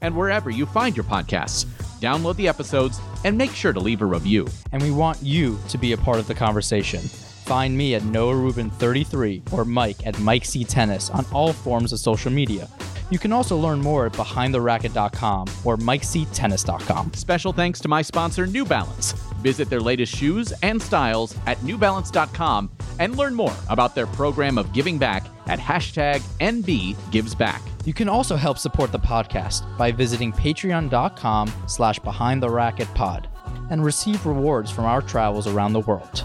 and wherever you find your podcasts. Download the episodes and make sure to leave a review. And we want you to be a part of the conversation. Find me at Noah Rubin33 or Mike at Mike C Tennis on all forms of social media. You can also learn more at behindtheracket.com or mikectennis.com. Special thanks to my sponsor, New Balance. Visit their latest shoes and styles at newbalance.com and learn more about their program of giving back at hashtag NBGivesBack. You can also help support the podcast by visiting patreon.com slash behind the racket pod and receive rewards from our travels around the world.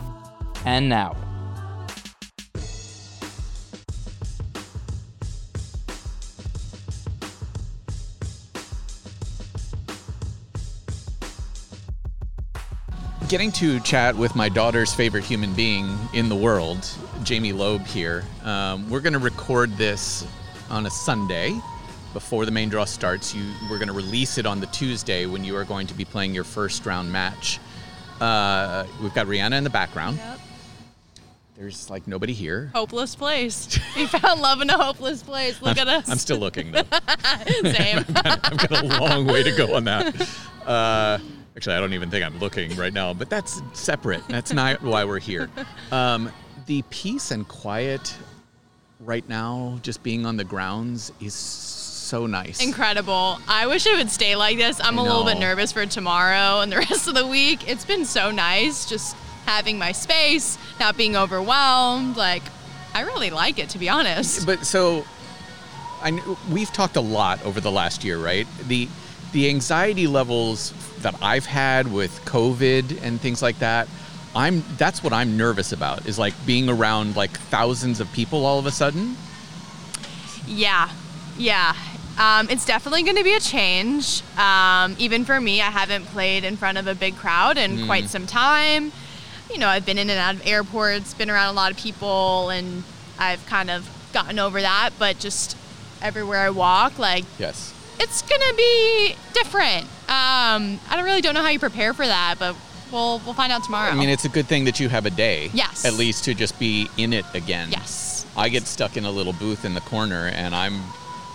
And now, getting to chat with my daughter's favorite human being in the world, Jamie Loeb here. Um, we're going to record this on a Sunday before the main draw starts. You, we're going to release it on the Tuesday when you are going to be playing your first round match. Uh, we've got Rihanna in the background. Yep. There's like nobody here. Hopeless place. We found love in a hopeless place. Look at us. I'm still looking though. Same. I've got a long way to go on that. Uh, actually, I don't even think I'm looking right now, but that's separate. That's not why we're here. Um, the peace and quiet right now, just being on the grounds, is so nice. Incredible. I wish it would stay like this. I'm I a little bit nervous for tomorrow and the rest of the week. It's been so nice just having my space, not being overwhelmed. Like, I really like it, to be honest. But so, I we've talked a lot over the last year, right? The the anxiety levels that I've had with COVID and things like that. I'm that's what I'm nervous about is like being around like thousands of people all of a sudden. Yeah, yeah. Um, it's definitely going to be a change. Um, even for me, I haven't played in front of a big crowd in quite some time. You know, I've been in and out of airports, been around a lot of people, and I've kind of gotten over that. But just everywhere I walk, like Yes. it's gonna be different. Um, I don't really don't know how you prepare for that, but we'll we'll find out tomorrow. I mean, it's a good thing that you have a day. Yes. At least to just be in it again. yes. I get stuck in a little booth in the corner and I'm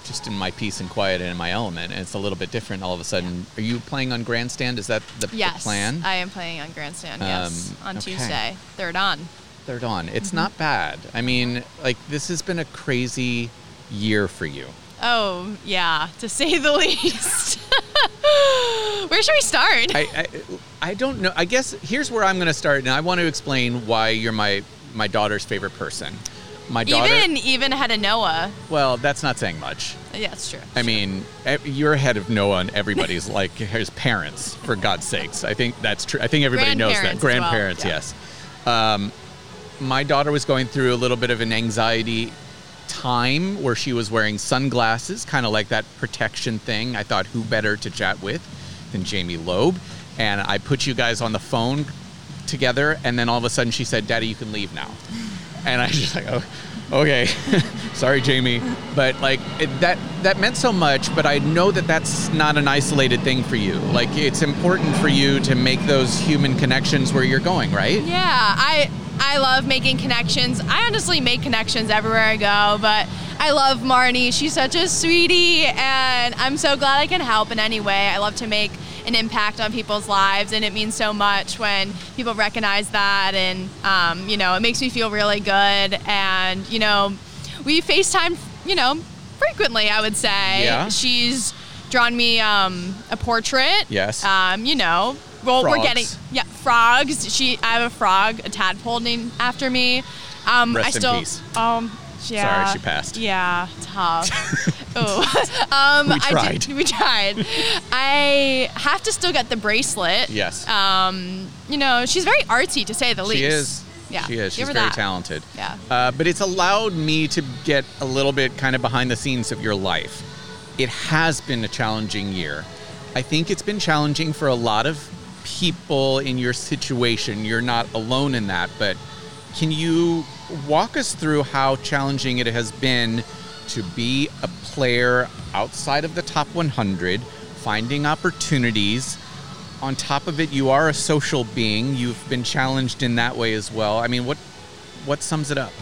just in my peace and quiet and in my element and it's a little bit different all of a sudden. Are you playing on grandstand? Is that the, the Yes. plan? I am playing on Grandstand. Yes, Um, on okay. Tuesday, third on. Third on. Mm-hmm. It's not bad. I mean, like this has been a crazy year for you. Oh yeah, to say the least. Where should we start? I, I I don't know. I guess here's where I'm going to start, and I want to explain why you're my my daughter's favorite person. My daughter. even even ahead of Noah. well, that's not saying much. Yeah, that's true. I mean, you're ahead of Noah and everybody's like his parents, for God's sakes. I think that's true. I think everybody knows that. Grandparents well, Grandparents, yes. Um, my daughter was going through a little bit of an anxiety time where she was wearing sunglasses, kind of like that protection thing. I thought, who better to chat with than Jamie Loeb? And I put you guys on the phone together, and then all of a sudden she said, Daddy, you can leave now. And I was just like, oh, Okay, sorry, Jamie, but like it, that that meant so much. But I know that that's not an isolated thing for you. Like it's important for you to make those human connections where you're going, right? Yeah, I I love making connections. I honestly make connections everywhere I go, but I love Marnie. She's such a sweetie, and I'm so glad I can help in any way. I love to make an impact on people's lives, and it means so much when people recognize that, and um, you know, it makes me feel really good. And you know, we FaceTime, you know, frequently. I would say. Yeah. She's drawn me um, a portrait. Yes. Um, you know, well, we're getting yeah frogs. She, I have a frog, a tadpole named after me. Um, Rest I in still, peace. Um, yeah. Sorry, she passed. Yeah, tough. oh, um, We I tried. did, we tried. I have to still get the bracelet. Yes. Um, you know, she's very artsy to say the least. She is. Yeah. She is. She's very that. talented. Yeah. Uh, but it's allowed me to get a little bit kind of behind the scenes of your life. It has been a challenging year. I think it's been challenging for a lot of people in your situation. You're not alone in that, but can you walk us through how challenging it has been to be a player outside of the top 100, finding opportunities? on top of it, you are a social being. You've been challenged in that way as well. I mean, what what sums it up?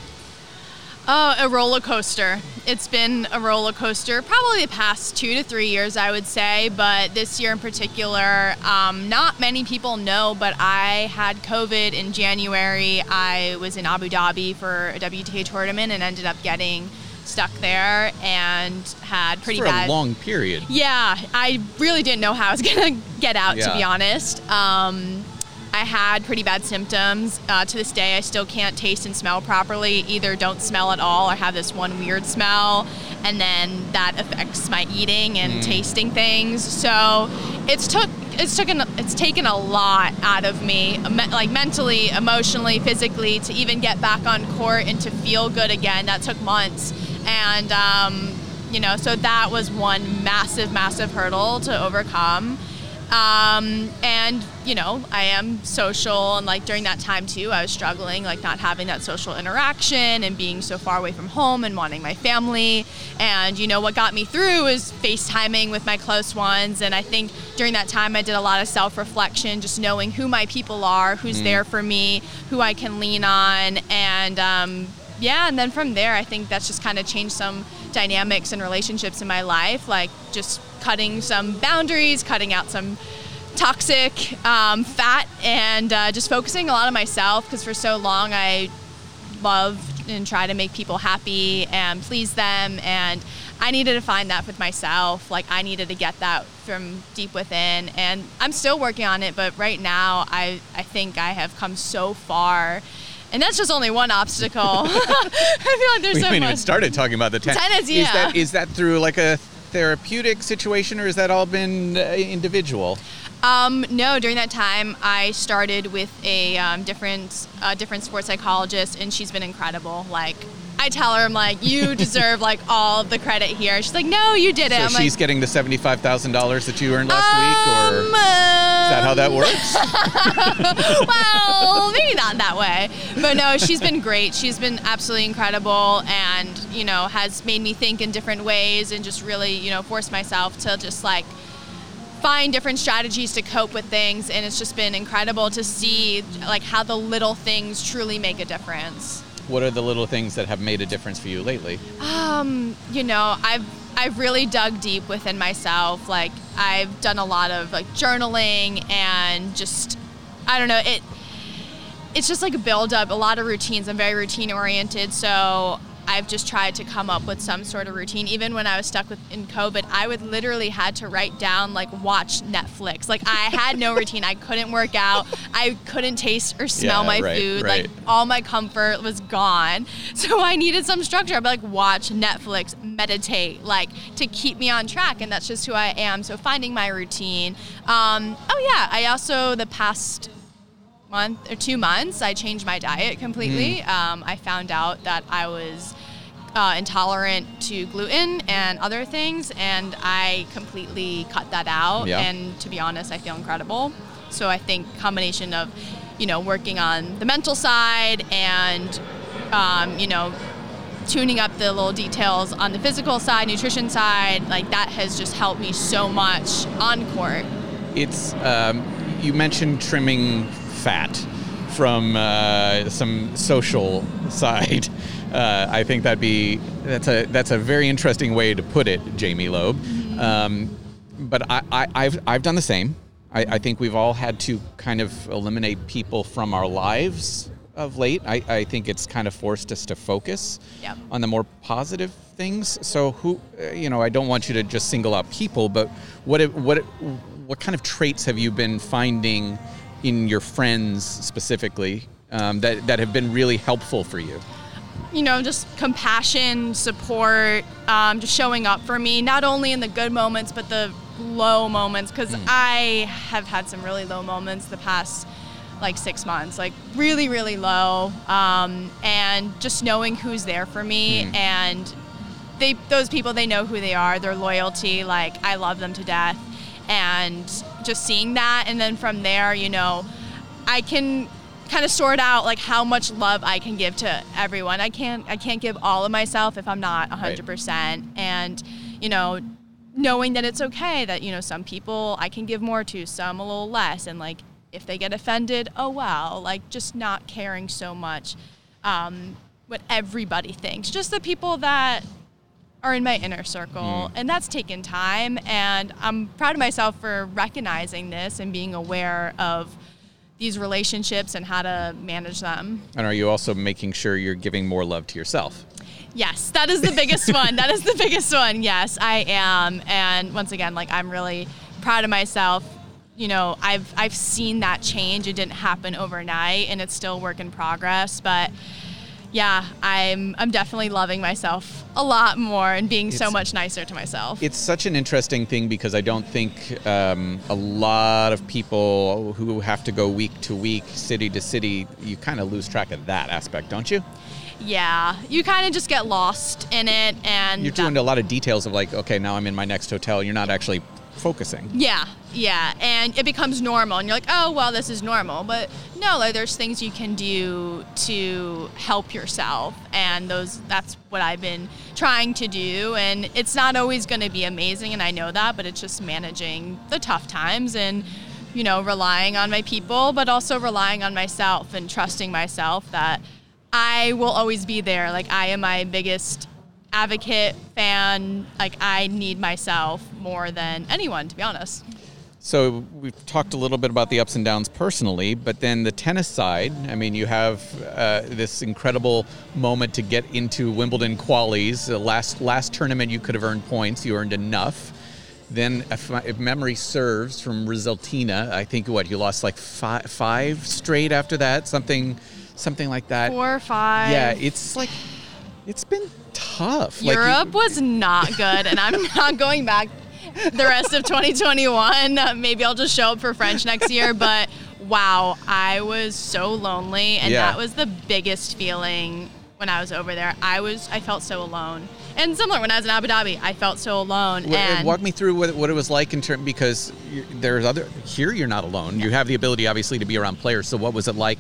Oh, a roller coaster. It's been a roller coaster probably the past two to three years, I would say, but this year in particular, um, not many people know, but I had COVID in January. I was in Abu Dhabi for a WTA tournament and ended up getting stuck there and had pretty for bad. a long period. Yeah, I really didn't know how I was gonna get out, to be honest. Um, I had pretty bad symptoms. Uh, to this day, I still can't taste and smell properly. Either don't smell at all or have this one weird smell, and then that affects my eating and tasting things. So it's took it's taken it's taken a lot out of me, me- like mentally, emotionally, physically, to even get back on court and to feel good again. That took months, and um, you know, so that was one massive, massive hurdle to overcome. Um, and you know, I am social, and like during that time too, I was struggling, like not having that social interaction and being so far away from home and wanting my family. And you know, what got me through was FaceTiming with my close ones. And I think during that time, I did a lot of self reflection, just knowing who my people are, who's there for me, who I can lean on, and um, yeah, and then from there, I think that's just kind of changed some dynamics and relationships in my life, like just cutting some boundaries, cutting out some toxic um, fat, and uh, just focusing a lot on myself because for so long I loved and try to make people happy and please them and I needed to find that with myself like I needed to get that from deep within and I'm still working on it but right now I I think I have come so far and that's just only one obstacle I feel like there's We so haven't much even started talking about the tennis. Tennis, Is that is that through like a therapeutic situation, or has that all been uh, individual? Um, no, during that time, I started with a um, different, uh, different sports psychologist, and she's been incredible. Like, I tell her, I'm like, you deserve like all the credit here. She's like, no, you did it. So I'm she's like, getting the seventy-five thousand dollars that you earned last week, or um, is that how that works? well, maybe not that way. But no, she's been great. She's been absolutely incredible and, you know, has made me think in different ways and just really, you know, forced myself to just like find different strategies to cope with things and it's just been incredible to see like how the little things truly make a difference. what are the little things that have made a difference for you lately? Um, you know, I've I've really dug deep within myself. Like I've done a lot of like journaling and just I don't know, it it's just like a build up, a lot of routines. I'm very routine oriented, so I've just tried to come up with some sort of routine. Even when I was stuck with in COVID, I would literally had to write down like watch Netflix. Like I had no routine. I couldn't work out. I couldn't taste or smell Yeah, my right, food. right. Like all my comfort was gone. So I needed some structure. I'd be like, watch Netflix, meditate, like to keep me on track. And that's just who I am. So finding my routine. Um, oh, yeah. I also, the past month or two months, I changed my diet completely. Mm. Um, I found out that I was. Uh, intolerant to gluten and other things, and I completely cut that out. Yeah. And to be honest, I feel incredible. So I think combination of, you know, working on the mental side and, um, you know, tuning up the little details on the physical side, nutrition side, like that has just helped me so much on court. It's um, you mentioned trimming fat from uh, some social side. Uh, I think that'd be that's a that's a very interesting way to put it, Jamie Loeb. Um, but I, I, I've I've done the same. I, I think we've all had to kind of eliminate people from our lives of late. I, I think it's kind of forced us to focus Yep. on the more positive things. So who, uh, you know, I don't want you to just single out people, but what what what kind of traits have you been finding in your friends specifically um, that that have been really helpful for you? you know, just compassion, support, um, just showing up for me, not only in the good moments, but the low moments, because I have had some really low moments the past like six months, like really, really low. Um, and just knowing who's there for me and they, those people, they know who they are, their loyalty, like I love them to death. And just seeing that. And then from there, you know, I can kind of sort out like how much love I can give to everyone. I can't I can't give all of myself if I'm not 100%. And you know, knowing that it's okay that you know some people I can give more to, some a little less and like if they get offended, oh well, like just not caring so much um, what everybody thinks. Just the people that are in my inner circle mm. and that's taken time and I'm proud of myself for recognizing this and being aware of these relationships and how to manage them. And are you also making sure you're giving more love to yourself? Yes, that is the biggest one. That is the biggest one. Yes, I am. And once again, like I'm really proud of myself. You know, I've I've seen that change. It didn't happen overnight and it's still work in progress, but yeah, I'm I'm definitely loving myself a lot more and being so much nicer to myself. It's such an interesting thing because I don't think um, a lot of people who have to go week to week, city to city, you kind of lose track of that aspect, don't you? yeah, you kind of just get lost in it and You're doing a lot of details of like, okay, now I'm in my next hotel. You're not actually focusing. Yeah, yeah, and it becomes normal, and you're like, oh well, this is normal. But no, like there's things you can do to help yourself, and those that's what I've been trying to do. And it's not always going to be amazing, and I know that, but it's just managing the tough times and you know relying on my people, but also relying on myself and trusting myself that I will always be there. Like I am my biggest advocate fan like i need myself more than anyone to be honest So we've talked a little bit about the ups and downs personally, but then the tennis side. I mean, you have uh, this incredible moment to get into Wimbledon qualies. The last last tournament, you could have earned points. You earned enough. Then, if, my, if memory serves, from Resultina, I think what you lost like five, five straight after that, something, something like that. four or five Yeah, it's like it's been tough. Like, you- europe was not good and i'm not going back the rest of 2021 Uh, maybe i'll just show up for french next year but wow i was so lonely and Yeah. that was the biggest feeling when i was over there i was i felt so alone and similar when i was in abu dhabi i felt so alone and walk me through what, what it was like in terms because there's other here you're not alone. You have the ability obviously to be around players. So what was it like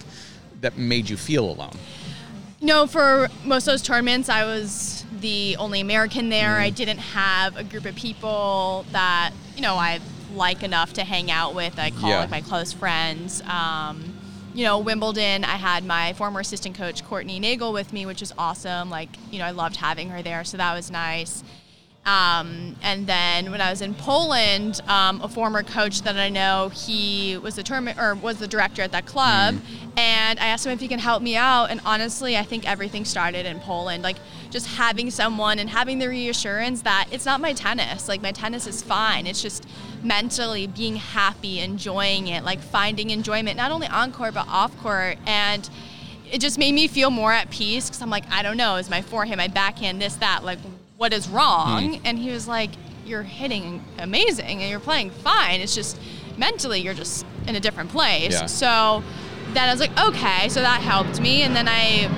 that made you feel alone? No, for most of those tournaments, I was the only American there. I didn't have a group of people that you know I like enough to hang out with. I call Yeah. like my close friends. Um, you know, Wimbledon, I had my former assistant coach Courtney Nagel with me, which was awesome. Like, you know, I loved having her there, so that was nice. Um, and then when I was in Poland, um, a former coach that I know, he was the tournament or was the director at that club, and I asked him if he can help me out. And honestly, I think everything started in Poland. Like just having someone and having the reassurance that it's not my tennis. Like my tennis is fine. It's just mentally being happy, enjoying it, like finding enjoyment not only on court but off court, and it just made me feel more at peace because I'm like, I don't know, is my forehand, my backhand, this, that, like, what is wrong? Hmm. And he was like, You're hitting amazing and you're playing fine. It's just mentally, you're just in a different place. Yeah. So then I was like, Okay, so that helped me. And then I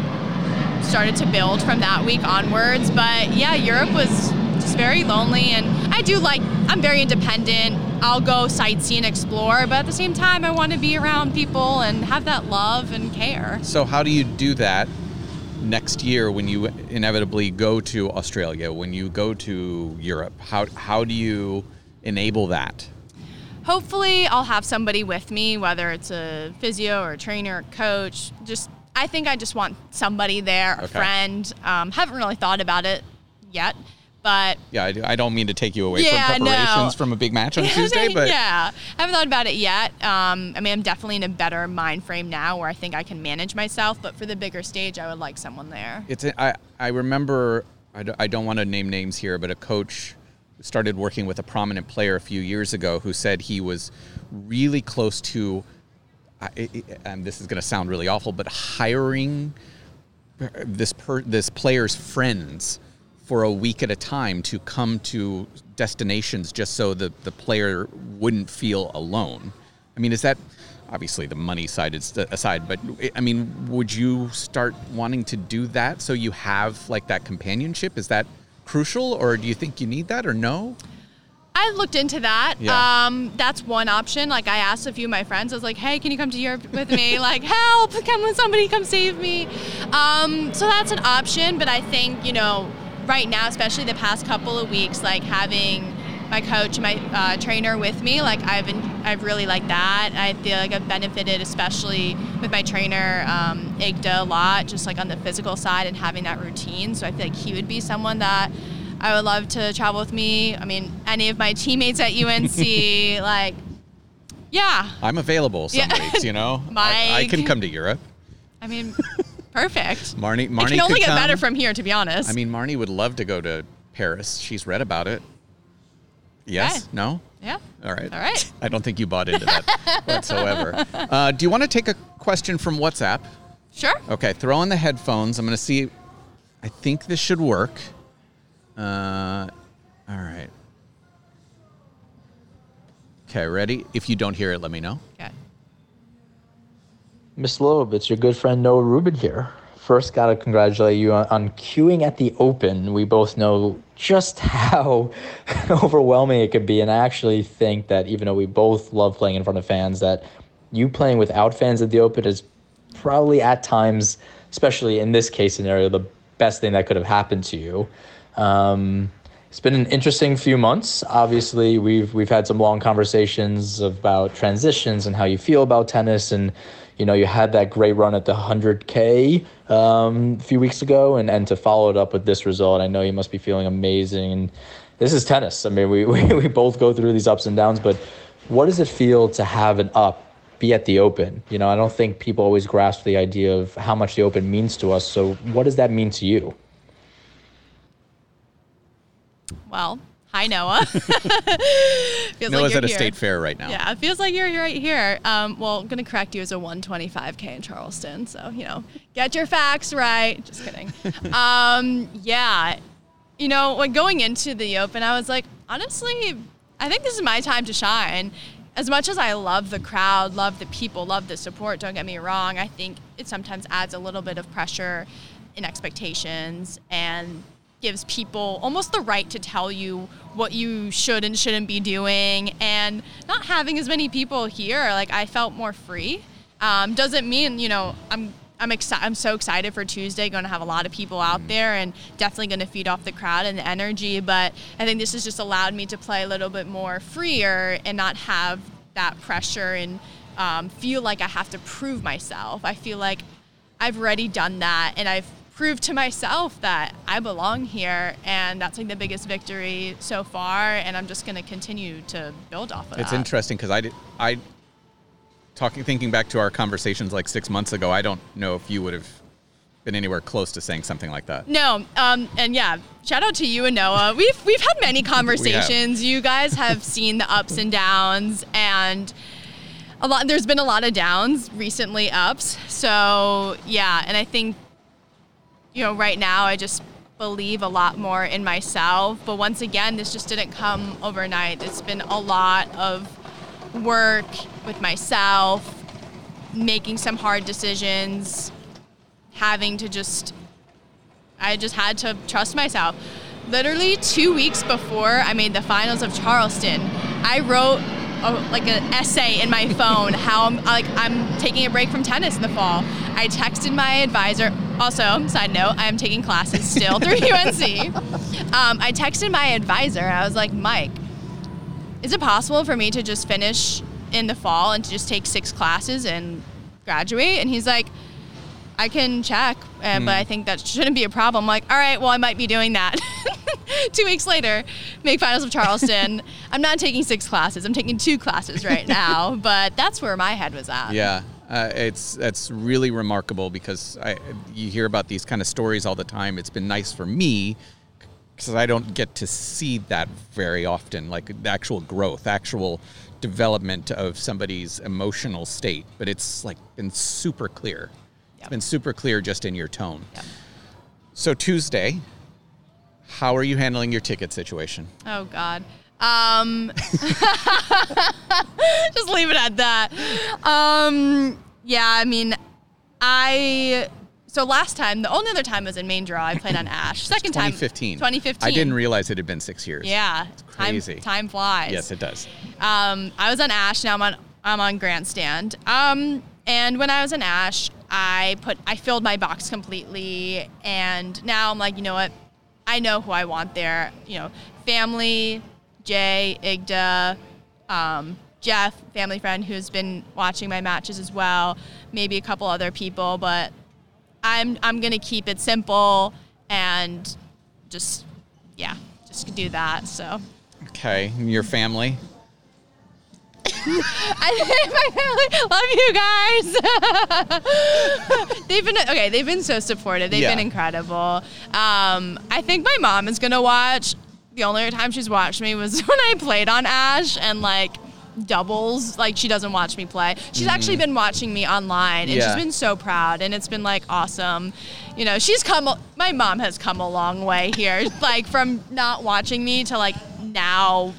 started to build from that week onwards. But yeah, Europe was just very lonely. And I do like, I'm very independent. I'll go sightsee and explore, but at the same time, I want to be around people and have that love and care. So how do you do that next year when you inevitably go to Australia, when you go to Europe? How how do you enable that? Hopefully, I'll have somebody with me, whether it's a physio or a trainer, or coach. Just I think I just want somebody there, a Okay. friend. Um, haven't really thought about it yet, but Yeah, I, do- I don't mean to take you away Yeah, from preparations no. from a big match on Tuesday, but yeah, I haven't thought about it yet. Um, I mean, I'm definitely in a better mind frame now where I think I can manage myself. But for the bigger stage, I would like someone there. it's I I remember I don't, want to name names here, but a coach started working with a prominent player a few years ago who said he was really close to. I- I- And this is going to sound really awful, but hiring this per, this player's friends for a week at a time to come to destinations just so the, the player wouldn't feel alone. I mean, is that obviously the money side is aside, but I mean, would you start wanting to do that so you have like that companionship? Is that crucial, or do you think you need that, or no? I looked into that. Yeah. Um, that's one option. Like I asked a few of my friends, I was like, "Hey, can you come to Europe with me? like, help! Come with somebody, come save me." Um, so that's an option. But I think you know, right now, especially the past couple of weeks, like having my coach, my uh, trainer with me, like I've been, I've really liked that. I feel like I've benefited, especially with my trainer um, Igda, a lot, just like on the physical side and having that routine. So I feel like he would be someone that. I would love to travel with me. I mean, any of my teammates at UNC, like, yeah. I'm available some Yeah. weeks, you know. I, I can come to Europe. I mean, perfect. Marnie, Marnie it can only get better from here, to be honest. I mean, Marnie would love to go to Paris. She's read about it. Yes? Okay. No? yeah. All right. All right. I don't think you bought into that whatsoever. Uh, do you want to take a question from WhatsApp? Sure. Okay, throw on the headphones. I'm going to see. I think this should work. Uh, all right. Okay, ready? If you don't hear it, let me know. Okay. Miss Loeb, it's your good friend Noah Rubin here. First, got to congratulate you on, on queuing at the Open. We both know just how overwhelming it could be, and I actually think that even though we both love playing in front of fans, that you playing without fans at the Open is probably at times, especially in this case scenario, the best thing that could have happened to you. Um, it's been an interesting few months. Obviously, we've we've had some long conversations about transitions and how you feel about tennis, and you know you had that great run at the 100k um, a few weeks ago, and and to follow it up with this result, I know you must be feeling amazing. And this is tennis. I mean, we we, we both go through these ups and downs, but what does it feel to have an up? Be at the Open. You know, I don't think people always grasp the idea of how much the Open means to us. So, what does that mean to you? Well, hi, Noah. Feels Noah's you're at a here. state fair right now. Yeah, it feels like you're right here. Um, well, I'm gonna correct you as a 125k in Charleston, so you know, get your facts right. Just kidding. um, yeah, you know, when going into the Open, I was like, honestly, I think this is my time to shine. As much as I love the crowd, love the people, love the support, don't get me wrong, I think it sometimes adds a little bit of pressure and expectations and gives people almost the right to tell you what you should and shouldn't be doing. And not having as many people here, like I felt more free. Um, doesn't mean you know I'm I'm excited. I'm so excited for Tuesday. Going to have a lot of people out there, and definitely going to feed off the crowd and the energy. But I think this has just allowed me to play a little bit more freer and not have that pressure and um, feel like I have to prove myself. I feel like I've already done that, and I've proved to myself that I belong here, and that's like the biggest victory so far. And I'm just going to continue to build off of it. It's that. interesting because I did, I talking thinking back to our conversations like six months ago. I don't know if you would have been anywhere close to saying something like that. No, um, and yeah, shout out to you and Noah. We've we've had many conversations. You guys have seen the ups and downs, and a lot. There's been a lot of downs recently, ups. So yeah, and I think you know right now I just believe a lot more in myself. But once again, this just didn't come overnight. It's been a lot of work with myself, making some hard decisions, having to just I just had to trust myself. Literally two weeks before I made the finals of Charleston, I wrote a, like an essay in my phone how I'm like I'm taking a break from tennis in the fall. I texted my advisor. Also, side note, I am taking classes still through UNC. Um, I texted my advisor. I was like, Mike, is it possible for me to just finish in the fall and to just take six classes and graduate? And he's like, I can check, uh, but I think that shouldn't be a problem. I'm like, all right, well, I might be doing that. two weeks later, make finals of Charleston. I'm not taking six classes. I'm taking two classes right now, but that's where my head was at. Yeah, uh, it's that's really remarkable because I you hear about these kind of stories all the time. It's been nice for me because I don't get to see that very often, like the actual growth, actual development of somebody's emotional state. But it's like been super clear. It's Yep. been super clear just in your tone. Yep. So Tuesday, how are you handling your ticket situation? Oh God. Um, just leave it at that. Um, yeah, I mean, I. So last time, the only other time was in main draw. I played on Ash. Second time, 2015. 2015. I didn't realize it had been six years. Yeah, crazy. Time, time flies. Yes, it does. Um, I was on Ash. Now I'm on I'm on Grandstand. Um, and when I was in Ash, I put I filled my box completely, and now I'm like, you know what? I know who I want there. You know, family, Jay, Igda, um, Jeff, family friend who's been watching my matches as well. Maybe a couple other people, but I'm I'm gonna keep it simple and just yeah, just do that. So. Okay, your family. I think my family love you guys. they've been okay. They've been so supportive. They've Yeah. been incredible. Um, I think my mom is gonna watch. The only other time she's watched me was when I played on Ash and like doubles. Like she doesn't watch me play. She's actually been watching me online and. Yeah. she's been so proud and it's been like awesome. You know, she's come. My mom has come a long way here. like from not watching me to like now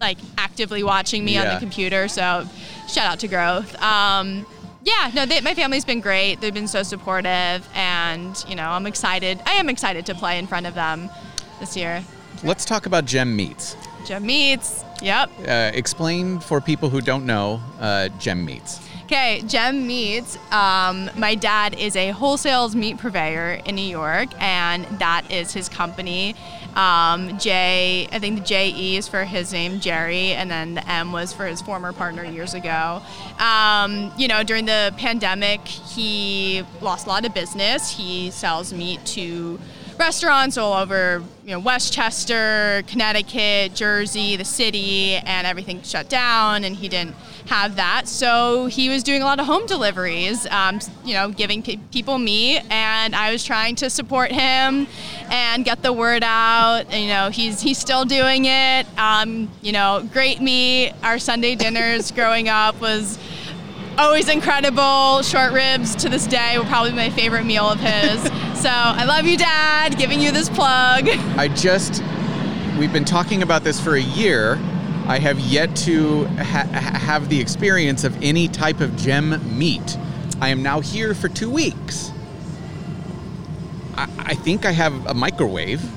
like actively watching me on the computer. So shout out to growth. Um, yeah, no, they, my family's been great. They've been so supportive, and you know, I'm excited. I am excited to play in front of them this year. Let's talk about JEM Meats. JEM Meats. Yep. Uh, explain for people who don't know uh, JEM Meats. Okay, JEM Meats. Um, my dad is a wholesale meat purveyor in New York, and that is his company. Um, J, I think the J E is for his name, Jerry, and then the M was for his former partner years ago. Um, you know, during the pandemic, he lost a lot of business. He sells meat to restaurants all over, you know, Westchester, Connecticut, Jersey, the city, and everything shut down, and he didn't have that. So he was doing a lot of home deliveries, um, you know, giving pe- people meat, and I was trying to support him and get the word out. And, you know, he's he's still doing it. Um, you know, great meat. Our Sunday dinners growing up was always incredible. Short ribs to this day were probably my favorite meal of his. So I love you, Dad. Giving you this plug. I just, we've been talking about this for a year. I have yet to ha- ha- have the experience of any type of gem meat. I am now here for two weeks. I, I think I have a microwave.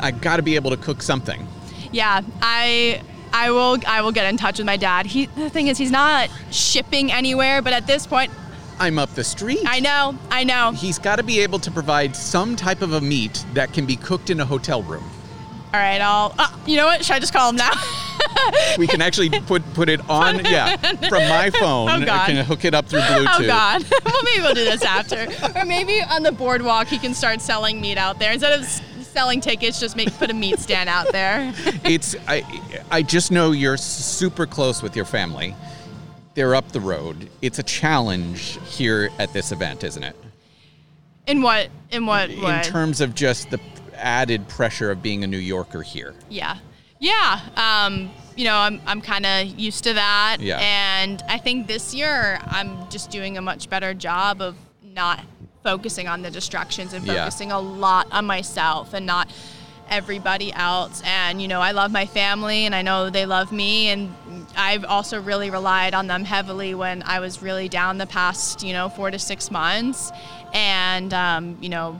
I got to be able to cook something. Yeah, I I will I will get in touch with my dad. He the thing is he's not shipping anywhere, but at this point, I'm up the street. I know, I know. He's got to be able to provide some type of a meat that can be cooked in a hotel room. All right, I'll. Uh, you know what? Should I just call him now? We can actually put put it on, yeah, from my phone. Oh, I God. can hook it up through Bluetooth. Oh God. well, maybe we'll do this after, or maybe on the boardwalk he can start selling meat out there instead of selling tickets. Just make put a meat stand out there. It's I I just know you're super close with your family. They're up the road. It's a challenge here at this event, isn't it? In what? In what way? In terms of just the added pressure of being a New Yorker here. Yeah. Yeah. Um, you know, I'm, I'm kind of used to that. Yeah. And I think this year I'm just doing a much better job of not focusing on the distractions and Yeah. focusing a lot on myself and not everybody else. And, you know, I love my family and I know they love me. And I've also really relied on them heavily when I was really down the past, you know, four to six months. And, um, you know,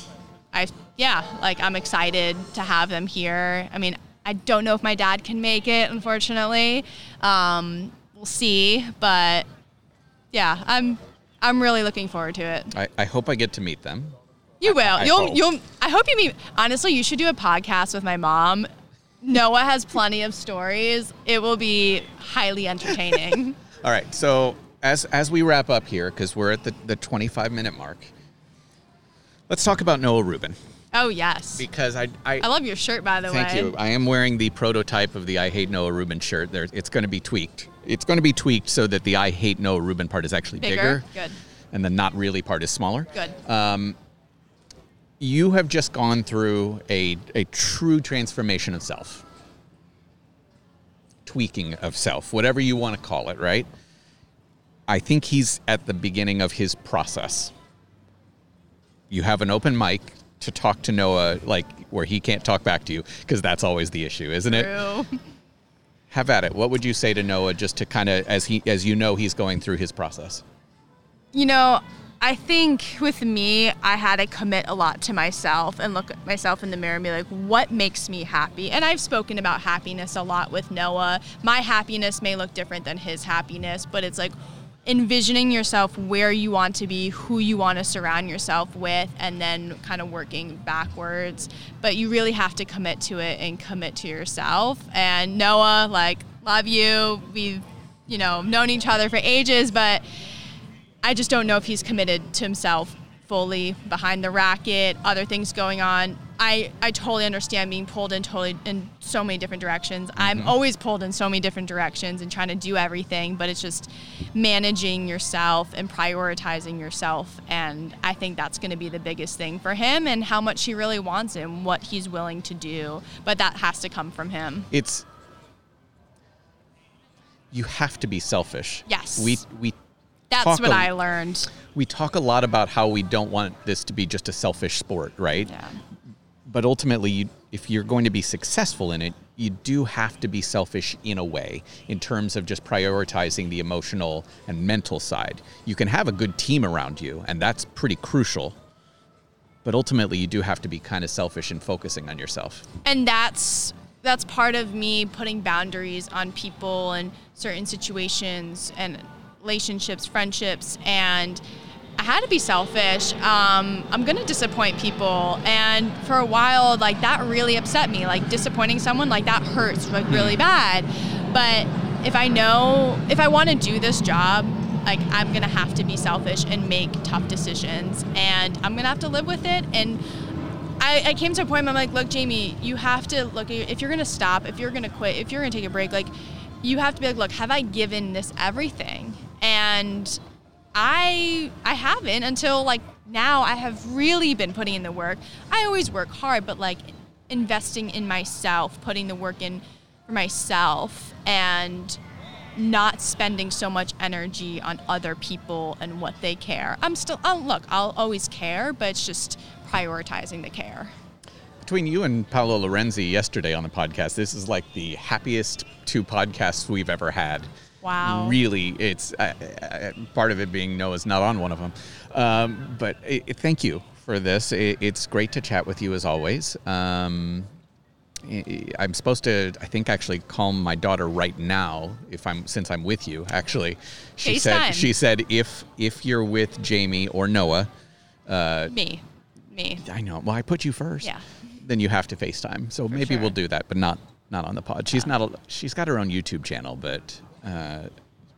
I yeah, like I'm excited to have them here. I mean, I don't know if my dad can make it, unfortunately. Um, we'll see, but yeah, I'm I'm really looking forward to it. I, I hope I get to meet them. You will. I you'll. hope. You'll. I hope you meet. Honestly, you should do a podcast with my mom. Noah has plenty of stories. It will be highly entertaining. All right. So as as we wrap up here, because we're at the, the 25 minute mark, let's talk about Noah Rubin. oh yes. Because I I, I love your shirt, by the thank way. you. I am wearing the prototype of the I hate Noah Rubin shirt. There, it's going to be tweaked. It's going to be tweaked so that the I hate Noah Rubin part is actually Bigger? bigger, Good. and the not really part is smaller. Good. Um, you have just gone through a, a true transformation of self, tweaking of self, whatever you want to call it, right? I think he's at the beginning of his process. You have an open mic to talk to Noah, like where he can't talk back to you, because that's always the issue, isn't it? True. Have at it. What would you say to Noah, just to kind of as he as you know he's going through his process? You know, I think with me, I had to commit a lot to myself and look at myself in the mirror and be like, what makes me happy? And I've spoken about happiness a lot with Noah. My happiness may look different than his happiness, but it's like envisioning yourself where you want to be, who you want to surround yourself with, and then kind of working backwards. But you really have to commit to it and commit to yourself. And Noah, like, love you. We've, you know, known each other for ages, but I just don't know if he's committed to himself fully behind the racket, other things going on. I, I totally understand being pulled in totally in so many different directions. I'm mm-hmm. always pulled in so many different directions and trying to do everything, but it's just managing yourself and prioritizing yourself. And I think that's going to be the biggest thing for him and how much he really wants him, what he's willing to do. But that has to come from him. It's you have to be selfish. Yes. We we That's what a- I learned. we talk a lot about how we don't want this to be just a selfish sport, right? Yeah. But ultimately, you, if you're going to be successful in it, you do have to be selfish in a way, in terms of just prioritizing the emotional and mental side. You can have a good team around you, and that's pretty crucial. But ultimately, you do have to be kind of selfish and focusing on yourself. and that's that's part of me putting boundaries on people and certain situations and relationships friendships and i had to be selfish. Um, i'm gonna disappoint people and for a while like that really upset me. Like disappointing someone like that hurts like really bad. But if i know if i want to do this job like i'm gonna have to be selfish and make tough decisions and i'm gonna have to live with it. And I, I came to a point where I'm like, look, Jamie, you have to look if you're gonna stop, if you're gonna quit, if you're gonna take a break, like you have to be like, look, have I given this everything? And I I haven't until like now I have really been putting in the work. I always work hard, but like investing in myself, putting the work in for myself and not spending so much energy on other people and what they care. I'm still I'll, look, I'll always care, but it's just prioritizing the care. Between you and Paolo Lorenzi yesterday on the podcast, this is like the happiest two podcasts we've ever had. Wow. Really, it's uh, uh, part of it being Noah's not on one of them. Um, but i i- thank you for this. I it's great to chat with you as always. Um, I- I- I'm supposed to, I think, actually call my daughter right now if I'm since I'm with you. Actually, she said she said if if you're with Jamie or Noah, uh, Me. Me. I know. Well, I put you first. Yeah. Then you have to FaceTime. So maybe sure. we'll do that, but not not on the pod. She's not. A, she's got her own YouTube channel, but uh,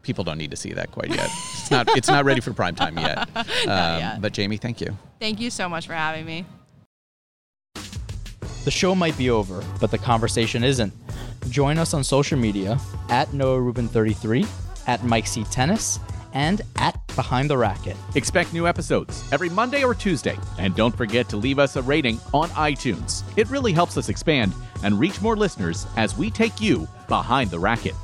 people don't need to see that quite yet. It's not. It's not ready for prime time yet. Um, yet. But Jamie, thank you. Thank you so much for having me. The show might be over, but the conversation isn't. Join us on social media at Noah Rubin33, at Mike C Tennis, and at Behind the Racket. Expect new episodes every Monday or Tuesday. And don't forget to leave us a rating on iTunes. It really helps us expand and reach more listeners as we take you behind the racket.